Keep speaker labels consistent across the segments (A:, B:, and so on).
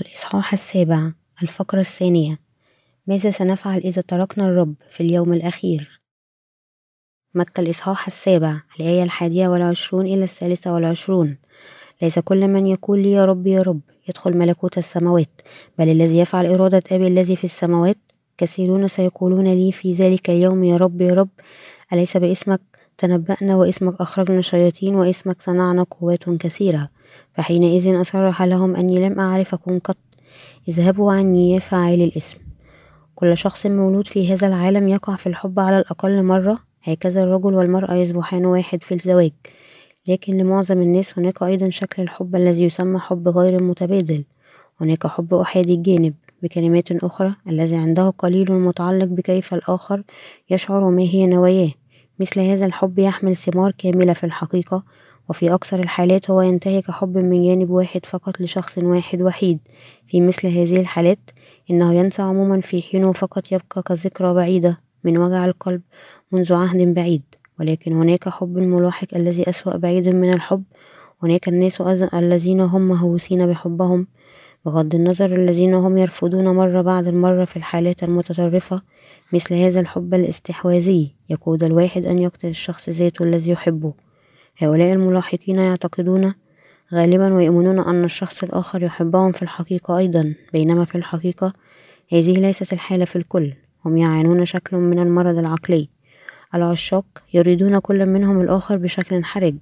A: الإصحاح السابع الفقرة الثانية ماذا سنفعل إذا تركنا الرب في اليوم الأخير؟ متى الإصحاح السابع الآية الحادية والعشرون إلى الثالثة والعشرون ليس كل من يقول لي يا رب يا رب يدخل ملكوت السماوات بل الذي يفعل إرادة أبي الذي في السماوات؟ كثيرون سيقولون لي في ذلك اليوم يا رب يا رب أليس باسمك؟ تنبأنا واسمك أخرجنا شياطين واسمك صنعنا قوات كثيرة. فحينئذ أصرح لهم أني لم أعرفكم قط اذهبوا عني يا فاعلي الإثم كل شخص مولود في هذا العالم يقع في الحب على الأقل مرة هكذا الرجل والمرأة يصبحان واحد في الزواج. لكن لمعظم الناس هناك أيضا شكل الحب الذي يسمى حب غير متبادل. هناك حب أحادي الجانب بكلمات أخرى الذي عنده قليل متعلق بكيف الآخر يشعر وما هي نواياه. مثل هذا الحب يحمل ثمار كاملة في الحقيقة وفي أكثر الحالات هو ينتهي كحب من جانب واحد فقط لشخص واحد وحيد. في مثل هذه الحالات إنه ينسى عموما في حينه فقط يبقى كذكرى بعيدة من وجع القلب منذ عهد بعيد. ولكن هناك حب ملاحق الذي أسوأ بعيدا من الحب. هناك الناس الذين هم مهووسين بحبهم. بغض النظر الذين هم يرفضون مرة بعد المرة في الحالات المتطرفة مثل هذا الحب الاستحواذي. يقود الواحد أن يقتل الشخص ذاته الذي يحبه. هؤلاء الملاحقين يعتقدون غالبا ويؤمنون أن الشخص الآخر يحبهم في الحقيقة أيضا بينما في الحقيقة هذه ليست الحالة في الكل هم يعانون شكل من المرض العقلي. العشاق يريدون كل منهم الآخر بشكل حرج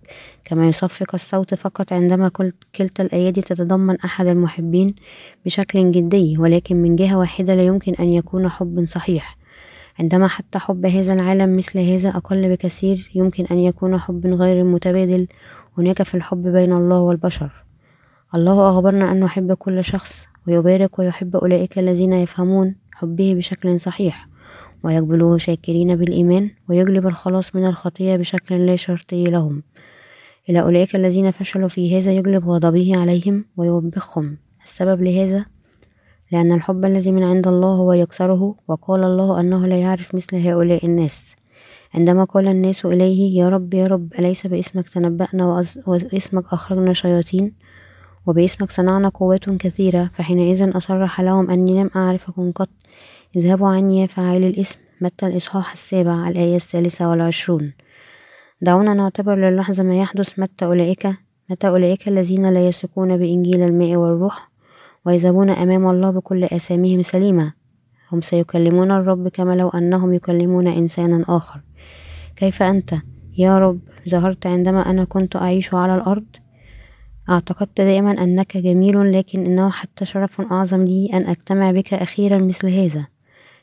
A: كما يصفق الصوت فقط عندما كلتا الأيادي تتضمن أحد المحبين بشكل جدي ولكن من جهة واحدة لا يمكن أن يكون حب صحيح. عندما حتى حب هذا العالم مثل هذا أقل بكثير يمكن أن يكون حب غير متبادل. هناك في الحب بين الله والبشر. الله أخبرنا أن نحب كل شخص ويبارك ويحب أولئك الذين يفهمون حبه بشكل صحيح ويقبلوه شاكرين بالإيمان ويجلب الخلاص من الخطية بشكل لا شرطي لهم. إلى أولئك الذين فشلوا في هذا يجلب غضبه عليهم ويوبخهم. السبب لهذا لأن الحب الذي من عند الله هو يكسره وقال الله أنه لا يعرف مثل هؤلاء الناس. عندما قال الناس إليه يا رب يا رب أليس باسمك تنبأنا واسمك أخرجنا شياطين؟ وباسمك صنعنا قوات كثيرة فحينئذ أصرح لهم أني لم أعرفكم قط. اذهبوا عني يا فاعلي الاسم. متى الإصحاح السابع الآية الثالثة والعشرون. دعونا نعتبر للحظة ما يحدث متى أولئك متى أولئك الذين لا يثقون بإنجيل الماء والروح؟ ويذهبون أمام الله بكل أساميهم سليمة. هم سيكلمون الرب كما لو أنهم يكلمون إنسانا آخر. كيف أنت؟ يا رب ظهرت عندما أنا كنت أعيش على الأرض. أعتقدت دائما أنك جميل لكن إنه حتى شرف أعظم لي أن أجتمع بك أخيرا مثل هذا.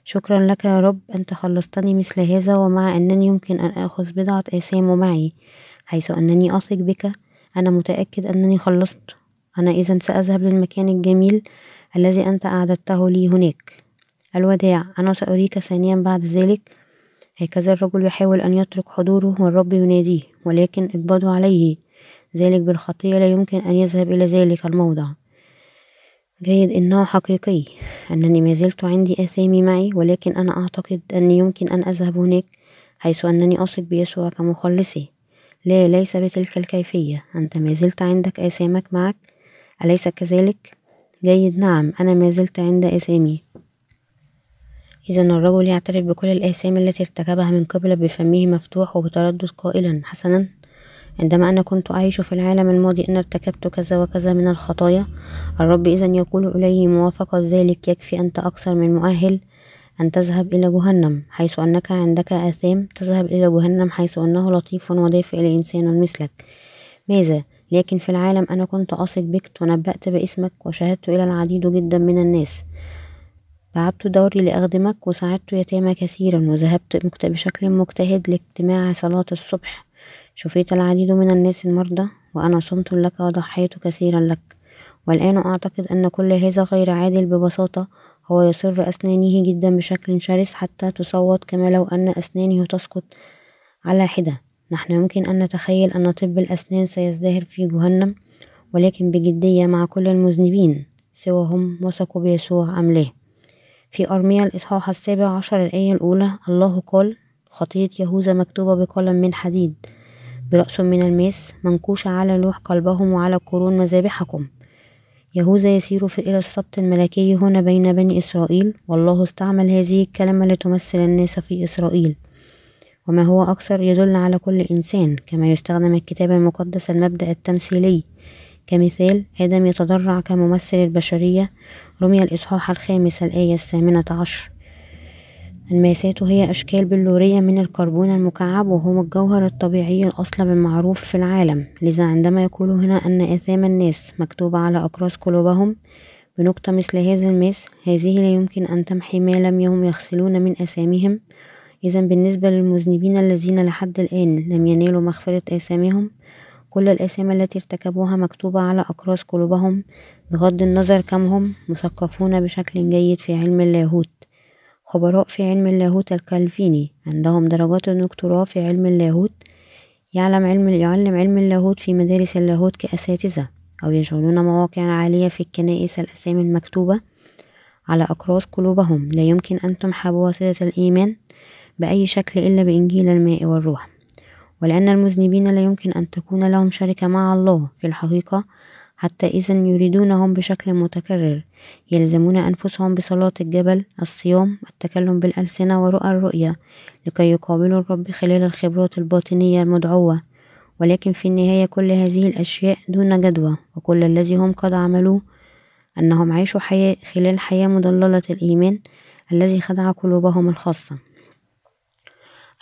A: شكرا لك يا رب أنت خلصتني مثل هذا ومع أنني يمكن أن آخذ بضعة آثام معي حيث أنني أثق بك. أنا متأكد أنني خلصت. أنا إذا سأذهب للمكان الجميل الذي أنت أعددته لي هناك. الوداع أنا سأريك ثانيا بعد ذلك. هكذا الرجل يحاول أن يترك حضوره والرب يناديه ولكن اقبضوا عليه. ذلك بالخطية لا يمكن أن يذهب إلى ذلك الموضع. جيد إنه حقيقي. أنني ما زلت عندي آثامي معي ولكن أنا أعتقد أني يمكن أن أذهب هناك حيث أنني أثق بيسوع كمخلصي لا ليس بتلك الكيفية. أنت ما زلت عندك آثامك معك أليس كذلك؟ جيد نعم أنا ما زلت عند آثامي. إذا الرجل يعترف بكل الآثام التي ارتكبها من قبل بفمه مفتوح وبتردد قائلا حسنا. عندما أنا كنت أعيش في العالم الماضي أنا ارتكبت كذا وكذا من الخطايا الرب إذا يقول إلي موافقة ذلك يكفي أنت أكثر من مؤهل أن تذهب إلى جهنم حيث أنك عندك آثام تذهب إلى جهنم حيث أنه لطيف ودافئ لإنسان مثلك. ماذا؟ لكن في العالم أنا كنت أثق بك تنبأت باسمك وشاهدت إلى العديد جدا من الناس. بعدت دوري لأخدمك وساعدت يتامى كثيرا وذهبت بشكل مجتهد لاجتماع صلاة الصبح. شفيت العديد من الناس المرضى وأنا صمت لك وضحيت كثيرا لك. والآن أعتقد أن كل هذا غير عادل ببساطة. هو يصر أسنانه جدا بشكل شرس حتى تصوت كما لو أن أسنانه تسقط على حدة. نحن يمكن أن نتخيل أن طب الأسنان سيزدهر في جهنم ولكن بجدية مع كل المذنبين سواء هم وثقوا بيسوع أم لا. في أرميا الإصحاح السابع عشر الآية الأولى الله قال خطية يهوذا مكتوبة بقلم من حديد برأس من الماس منكوشة على لوح قلبهم وعلى قرون مذابحكم. يهوذا يسير إلى السبط الملكي هنا بين بني إسرائيل والله استعمل هذه الكلمة لتمثل الناس في إسرائيل. وما هو أكثر يدل على كل إنسان كما يستخدم الكتاب المقدس المبدأ التمثيلي. كمثال آدم يتضرع كممثل البشرية. رمي الإصحاح الخامس الآية الثامنة عشر. الماسات هي أشكال بلورية من الكربون المكعب وهو الجوهر الطبيعي الأصلب المعروف في العالم. لذا عندما يقول هنا أن آثام الناس مكتوبة على أقراص قلوبهم بنقطة مثل هذا الماس هذه لا يمكن أن تمحي ما لم يهم يغسلون من أثامهم. إذا بالنسبة للمذنبين الذين لحد الآن لم ينالوا مغفرة آثامهم كل الآثام التي ارتكبوها مكتوبة على أقراص قلوبهم بغض النظر كم هم مثقفون بشكل جيد في علم اللاهوت. خبراء في علم اللاهوت الكالفيني عندهم درجات الدكتوراه في علم اللاهوت يعلم علم يعلم علم اللاهوت في مدارس اللاهوت كأساتذة أو يشغلون مواقع عالية في الكنائس الأسامي المكتوبة على أقراص قلوبهم. لا يمكن أن تمحى بواسطة الإيمان بأي شكل إلا بإنجيل الماء والروح. ولأن المذنبين لا يمكن أن تكون لهم شركة مع الله في الحقيقة حتى إذا يريدونهم بشكل متكرر يلزمون أنفسهم بصلاة الجبل الصيام التكلم بالألسنة ورؤى الرؤية لكي يقابلوا الرب خلال الخبرات الباطنية المدعوة. ولكن في النهاية كل هذه الأشياء دون جدوى وكل الذي هم قد عملوه أنهم عاشوا حياة خلال حياة مضللة الإيمان الذي خدع قلوبهم الخاصة.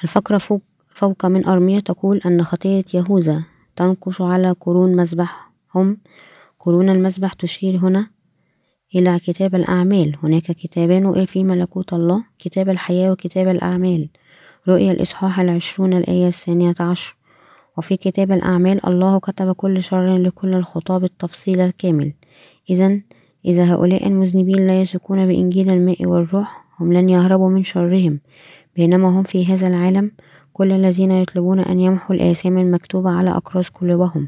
A: الفقرة فوق, فوق من أرمية تقول أن خطية يهوذا تنقش على قرون مذبحهم. قرون المذبح تشير هنا إلى كتاب الأعمال. هناك كتابان في ملكوت الله كتاب الحياة وكتاب الأعمال. رؤيا الإصحاح العشرون الآية الثانية عشر. وفي كتاب الأعمال الله كتب كل شر لكل الخطاب التفصيل الكامل. إذا إذا هؤلاء المذنبين لا يثقون بإنجيل الماء والروح هم لن يهربوا من شرهم. بينما هم في هذا العالم كل الذين يطلبون أن يمحوا الآثام المكتوبة على أقراص قلوبهم.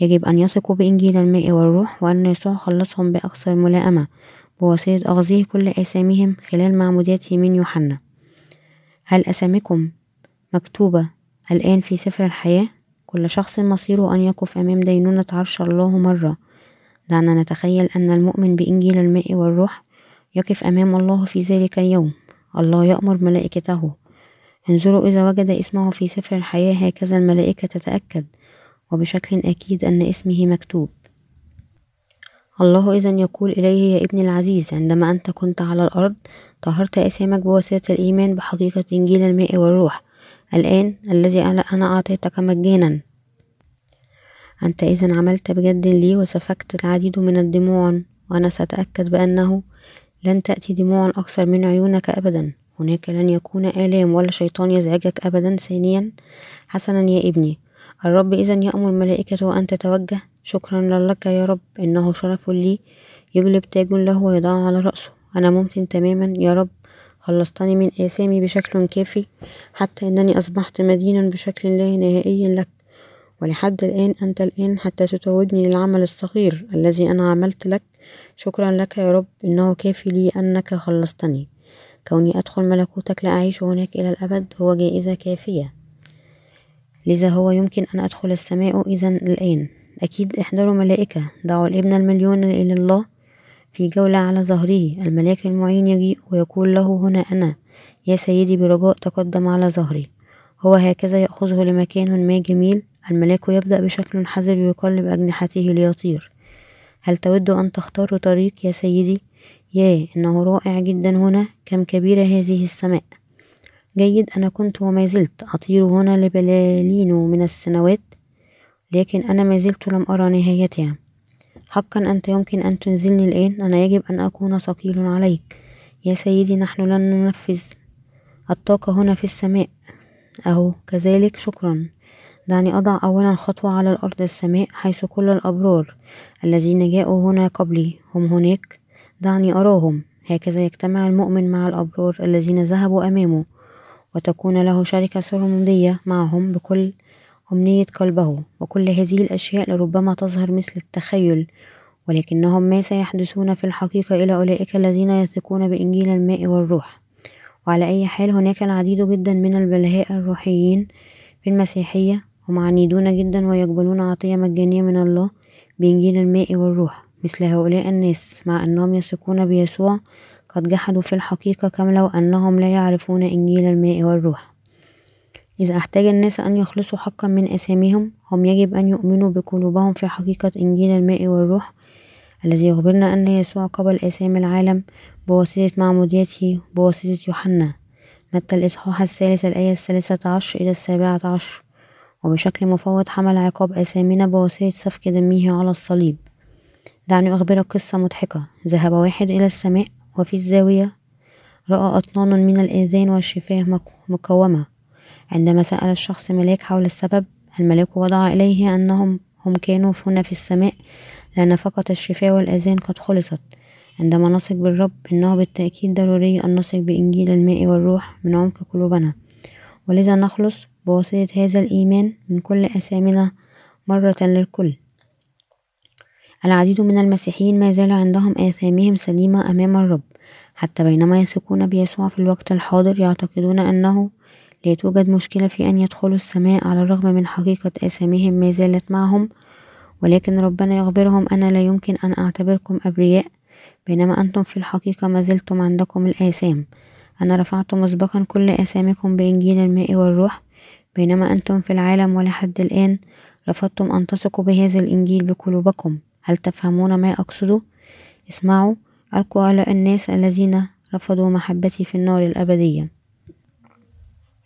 A: يجب أن يثقوا بإنجيل الماء والروح وأن يسوع خلصهم بأقصى الملائمة. بواسطة أخذه كل آثامهم خلال معموديته من يوحنا. هل أسامكم مكتوبة الآن في سفر الحياة؟ كل شخص مصيره أن يقف أمام دينونة عرش الله مرة. دعنا نتخيل أن المؤمن بإنجيل الماء والروح يقف أمام الله في ذلك اليوم. الله يأمر ملائكته. انظروا إذا وجد اسمه في سفر الحياة هكذا الملائكة تتأكد. وبشكل أكيد أن اسمه مكتوب. الله إذا يقول إليه يا ابني العزيز عندما أنت كنت على الأرض طهرت أسامك بواسطة الإيمان بحقيقة إنجيل الماء والروح. الآن الذي أنا أعطيتك مجانا. أنت إذا عملت بجد لي وسفكت العديد من الدموع وأنا سأتأكد بأنه لن تأتي دموع أكثر من عيونك أبدا. هناك لن يكون آلام ولا شيطان يزعجك أبدا ثانيا. حسنا يا ابني. الرب إذا يأمر ملائكته أن تتوجه. شكرا لك يا رب. إنه شرف لي. يجلب تاج له ويضعه على رأسه. أنا ممكن تماما يا رب. خلصتني من آثامي بشكل كافي. حتى أنني أصبحت مدينا بشكل لا نهائي لك. ولحد الآن أنت الآن حتى تتوجني للعمل الصغير الذي أنا عملت لك. شكرا لك يا رب إنه كافي لي أنك خلصتني. كوني أدخل ملكوتك لأعيش هناك إلى الأبد هو جائزة كافية. لذا هو يمكن أن أدخل السماء إذا الآن. أكيد احضروا ملائكة دعوا الابن المليون إلى الله في جولة على ظهره. الملاك المعين يجيء ويقول له هنا أنا يا سيدي برجاء تقدم على ظهري. هو هكذا يأخذه لمكان ما جميل. الملاك يبدأ بشكل حذر يقلب أجنحته ليطير. هل تود أن تختار طريق يا سيدي؟ ياه إنه رائع جدا هنا كم كبيرة هذه السماء. جيد أنا كنت وما زلت أطير هنا لبلالين من السنوات لكن أنا ما زلت لم أرى نهايتها. حقا أنت يمكن أن تنزلني الآن أنا يجب أن أكون ثقيل عليك. يا سيدي نحن لن ننفذ الطاقة هنا في السماء. أهو كذلك شكرا. دعني أضع أولا خطوة على الأرض السماء حيث كل الأبرار الذين جاءوا هنا قبلي هم هناك. دعني أراهم. هكذا يجتمع المؤمن مع الأبرار الذين ذهبوا أمامه وتكون له شركة سرمدية معهم بكل أمنية قلبه. وكل هذه الأشياء لربما تظهر مثل التخيل ولكنهم ما سيحدثون في الحقيقة إلى أولئك الذين يثقون بإنجيل الماء والروح. وعلى أي حال هناك العديد جدا من البلهاء الروحيين في المسيحية هم عنيدون جدا ويقبلون عطية مجانية من الله بإنجيل الماء والروح مثل هؤلاء الناس مع أنهم يثقون بيسوع قد جحدوا في الحقيقة كما لو أنهم لا يعرفون إنجيل الماء والروح. إذا أحتاج الناس أن يخلصوا حقا من أثامهم هم يجب أن يؤمنوا بقلوبهم في حقيقة إنجيل الماء والروح الذي يخبرنا أن يسوع قبل آثام العالم بواسطة معموديته بواسطة يوحنا. متى الإصحاح الثالث الآية الثالثة عشر إلى السابعة عشر. وبشكل مفوض حمل عقاب آثامنا بواسطة سفك دمه على الصليب. دعني أخبرك قصة مضحكة. ذهب واحد إلى السماء وفي الزاوية رأى أطنان من الآذان والشفاه مقومة عندما سأل الشخص ملاك حول السبب الملاك وضع إليه أنهم هم كانوا هنا في السماء لأن فقط الشفاء والأذان قد خلصت. عندما نثق بالرب إنه بالتأكيد ضروري أن نثق بإنجيل الماء والروح من عمق قلوبنا. ولذا نخلص بواسطة هذا الإيمان من كل أثامنا مرة للكل. العديد من المسيحيين ما زال عندهم آثامهم سليمة أمام الرب حتى بينما يثقون بيسوع في الوقت الحاضر يعتقدون أنه لا توجد مشكلة في أن يدخلوا السماء على الرغم من حقيقة آثامهم ما زالت معهم ولكن ربنا يخبرهم أنا لا يمكن أن أعتبركم أبرياء بينما أنتم في الحقيقة ما زلتم عندكم الآثام. أنا رفعت مسبقا كل آثامكم بإنجيل الماء والروح بينما أنتم في العالم ولحد الآن رفضتم أن تثقوا بهذا الإنجيل بقلوبكم. هل تفهمون ما أقصده؟ اسمعوا. ألقوا على الناس الذين رفضوا محبتي في النار الأبدية.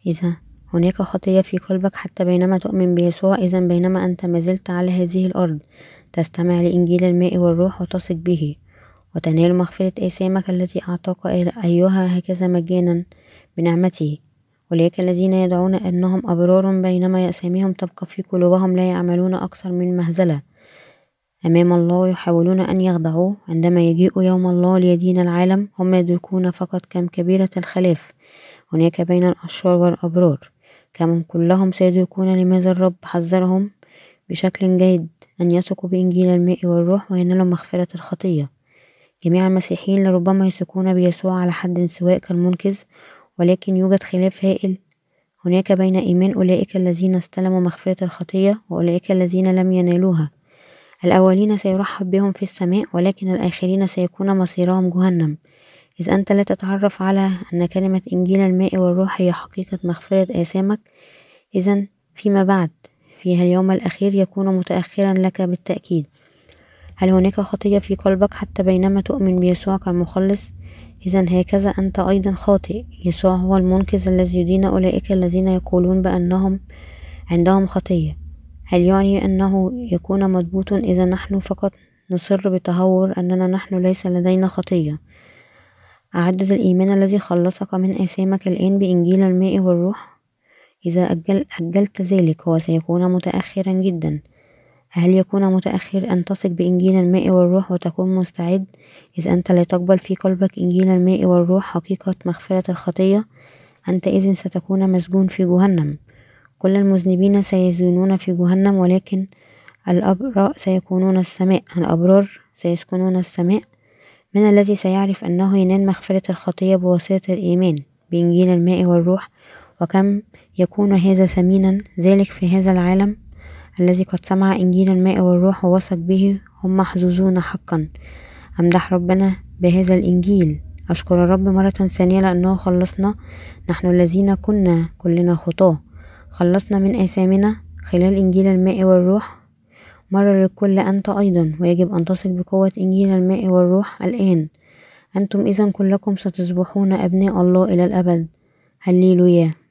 A: إذا هناك خطية في قلبك حتى بينما تؤمن بيسوع إذا بينما أنت ما زلت على هذه الأرض تستمع لإنجيل الماء والروح وتثق به وتنال مغفرة آثامك التي أعطاك أيها هكذا مجانا بنعمته. أولئك الذين يدعون أنهم أبرار بينما يأسامهم تبقى في قلوبهم لا يعملون أكثر من مهزلة. أمام الله يحاولون أن يخدعوه عندما يجيء يوم الله ليدين العالم هم يدركون فقط كم كبيرة الخلاف. هناك بين الأشرار والأبرار. كم كلهم سيدركون لماذا الرب حذرهم؟ بشكل جيد أن يثقوا بإنجيل الماء والروح وينالوا مغفرة الخطية. جميع المسيحيين لربما يثقون بيسوع على حد سواء كالمنقذ ولكن يوجد خلاف هائل. هناك بين إيمان أولئك الذين استلموا مغفرة الخطية وأولئك الذين لم ينالوها. الأولين سيرحب بهم في السماء ولكن الآخرين سيكون مصيرهم جهنم. إذ أنت لا تتعرف على أن كلمة إنجيل الماء والروح هي حقيقة مغفرة آثامك. إذا فيما بعد في اليوم الأخير يكون متأخرا لك بالتأكيد. هل هناك خطية في قلبك حتى بينما تؤمن بيسوع كمخلص إذا هكذا أنت أيضا خاطئ. يسوع هو المنقذ الذي يدين أولئك الذين يقولون بأنهم عندهم خطية. هل يعني أنه يكون مضبوط إذا نحن فقط نصر بتهور أننا نحن ليس لدينا خطية؟ أعدد الإيمان الذي خلصك من آثامك الآن بإنجيل الماء والروح. إذا أجل أجلت ذلك هو سيكون متأخرا جدا. هل يكون متأخر أن تثق بإنجيل الماء والروح وتكون مستعد؟ إذا أنت لا تقبل في قلبك إنجيل الماء والروح حقيقة مغفرة الخطية أنت إذن ستكون مسجون في جهنم. كل المذنبين سيسجنون في جهنم ولكن الأبرار سيكونون السماء. الأبرار سيسكنون السماء. من الذي سيعرف أنه ينال مغفرة الخطية بواسطة الإيمان بإنجيل الماء والروح؟ وكم يكون هذا ثمينا؟ ذلك في هذا العالم. الذي قد سمع إنجيل الماء والروح ووثق به هم محظوظون حقا. أمدح ربنا بهذا الإنجيل. أشكر الرب مرة ثانية لأنه خلصنا. نحن الذين كنا كلنا خطاة. خلصنا من آثامنا خلال إنجيل الماء والروح. مرة للكل أنت أيضا ويجب أن تثق بقوة إنجيل الماء والروح الآن. أنتم إذا كلكم ستصبحون أبناء الله إلى الأبد. هللويا.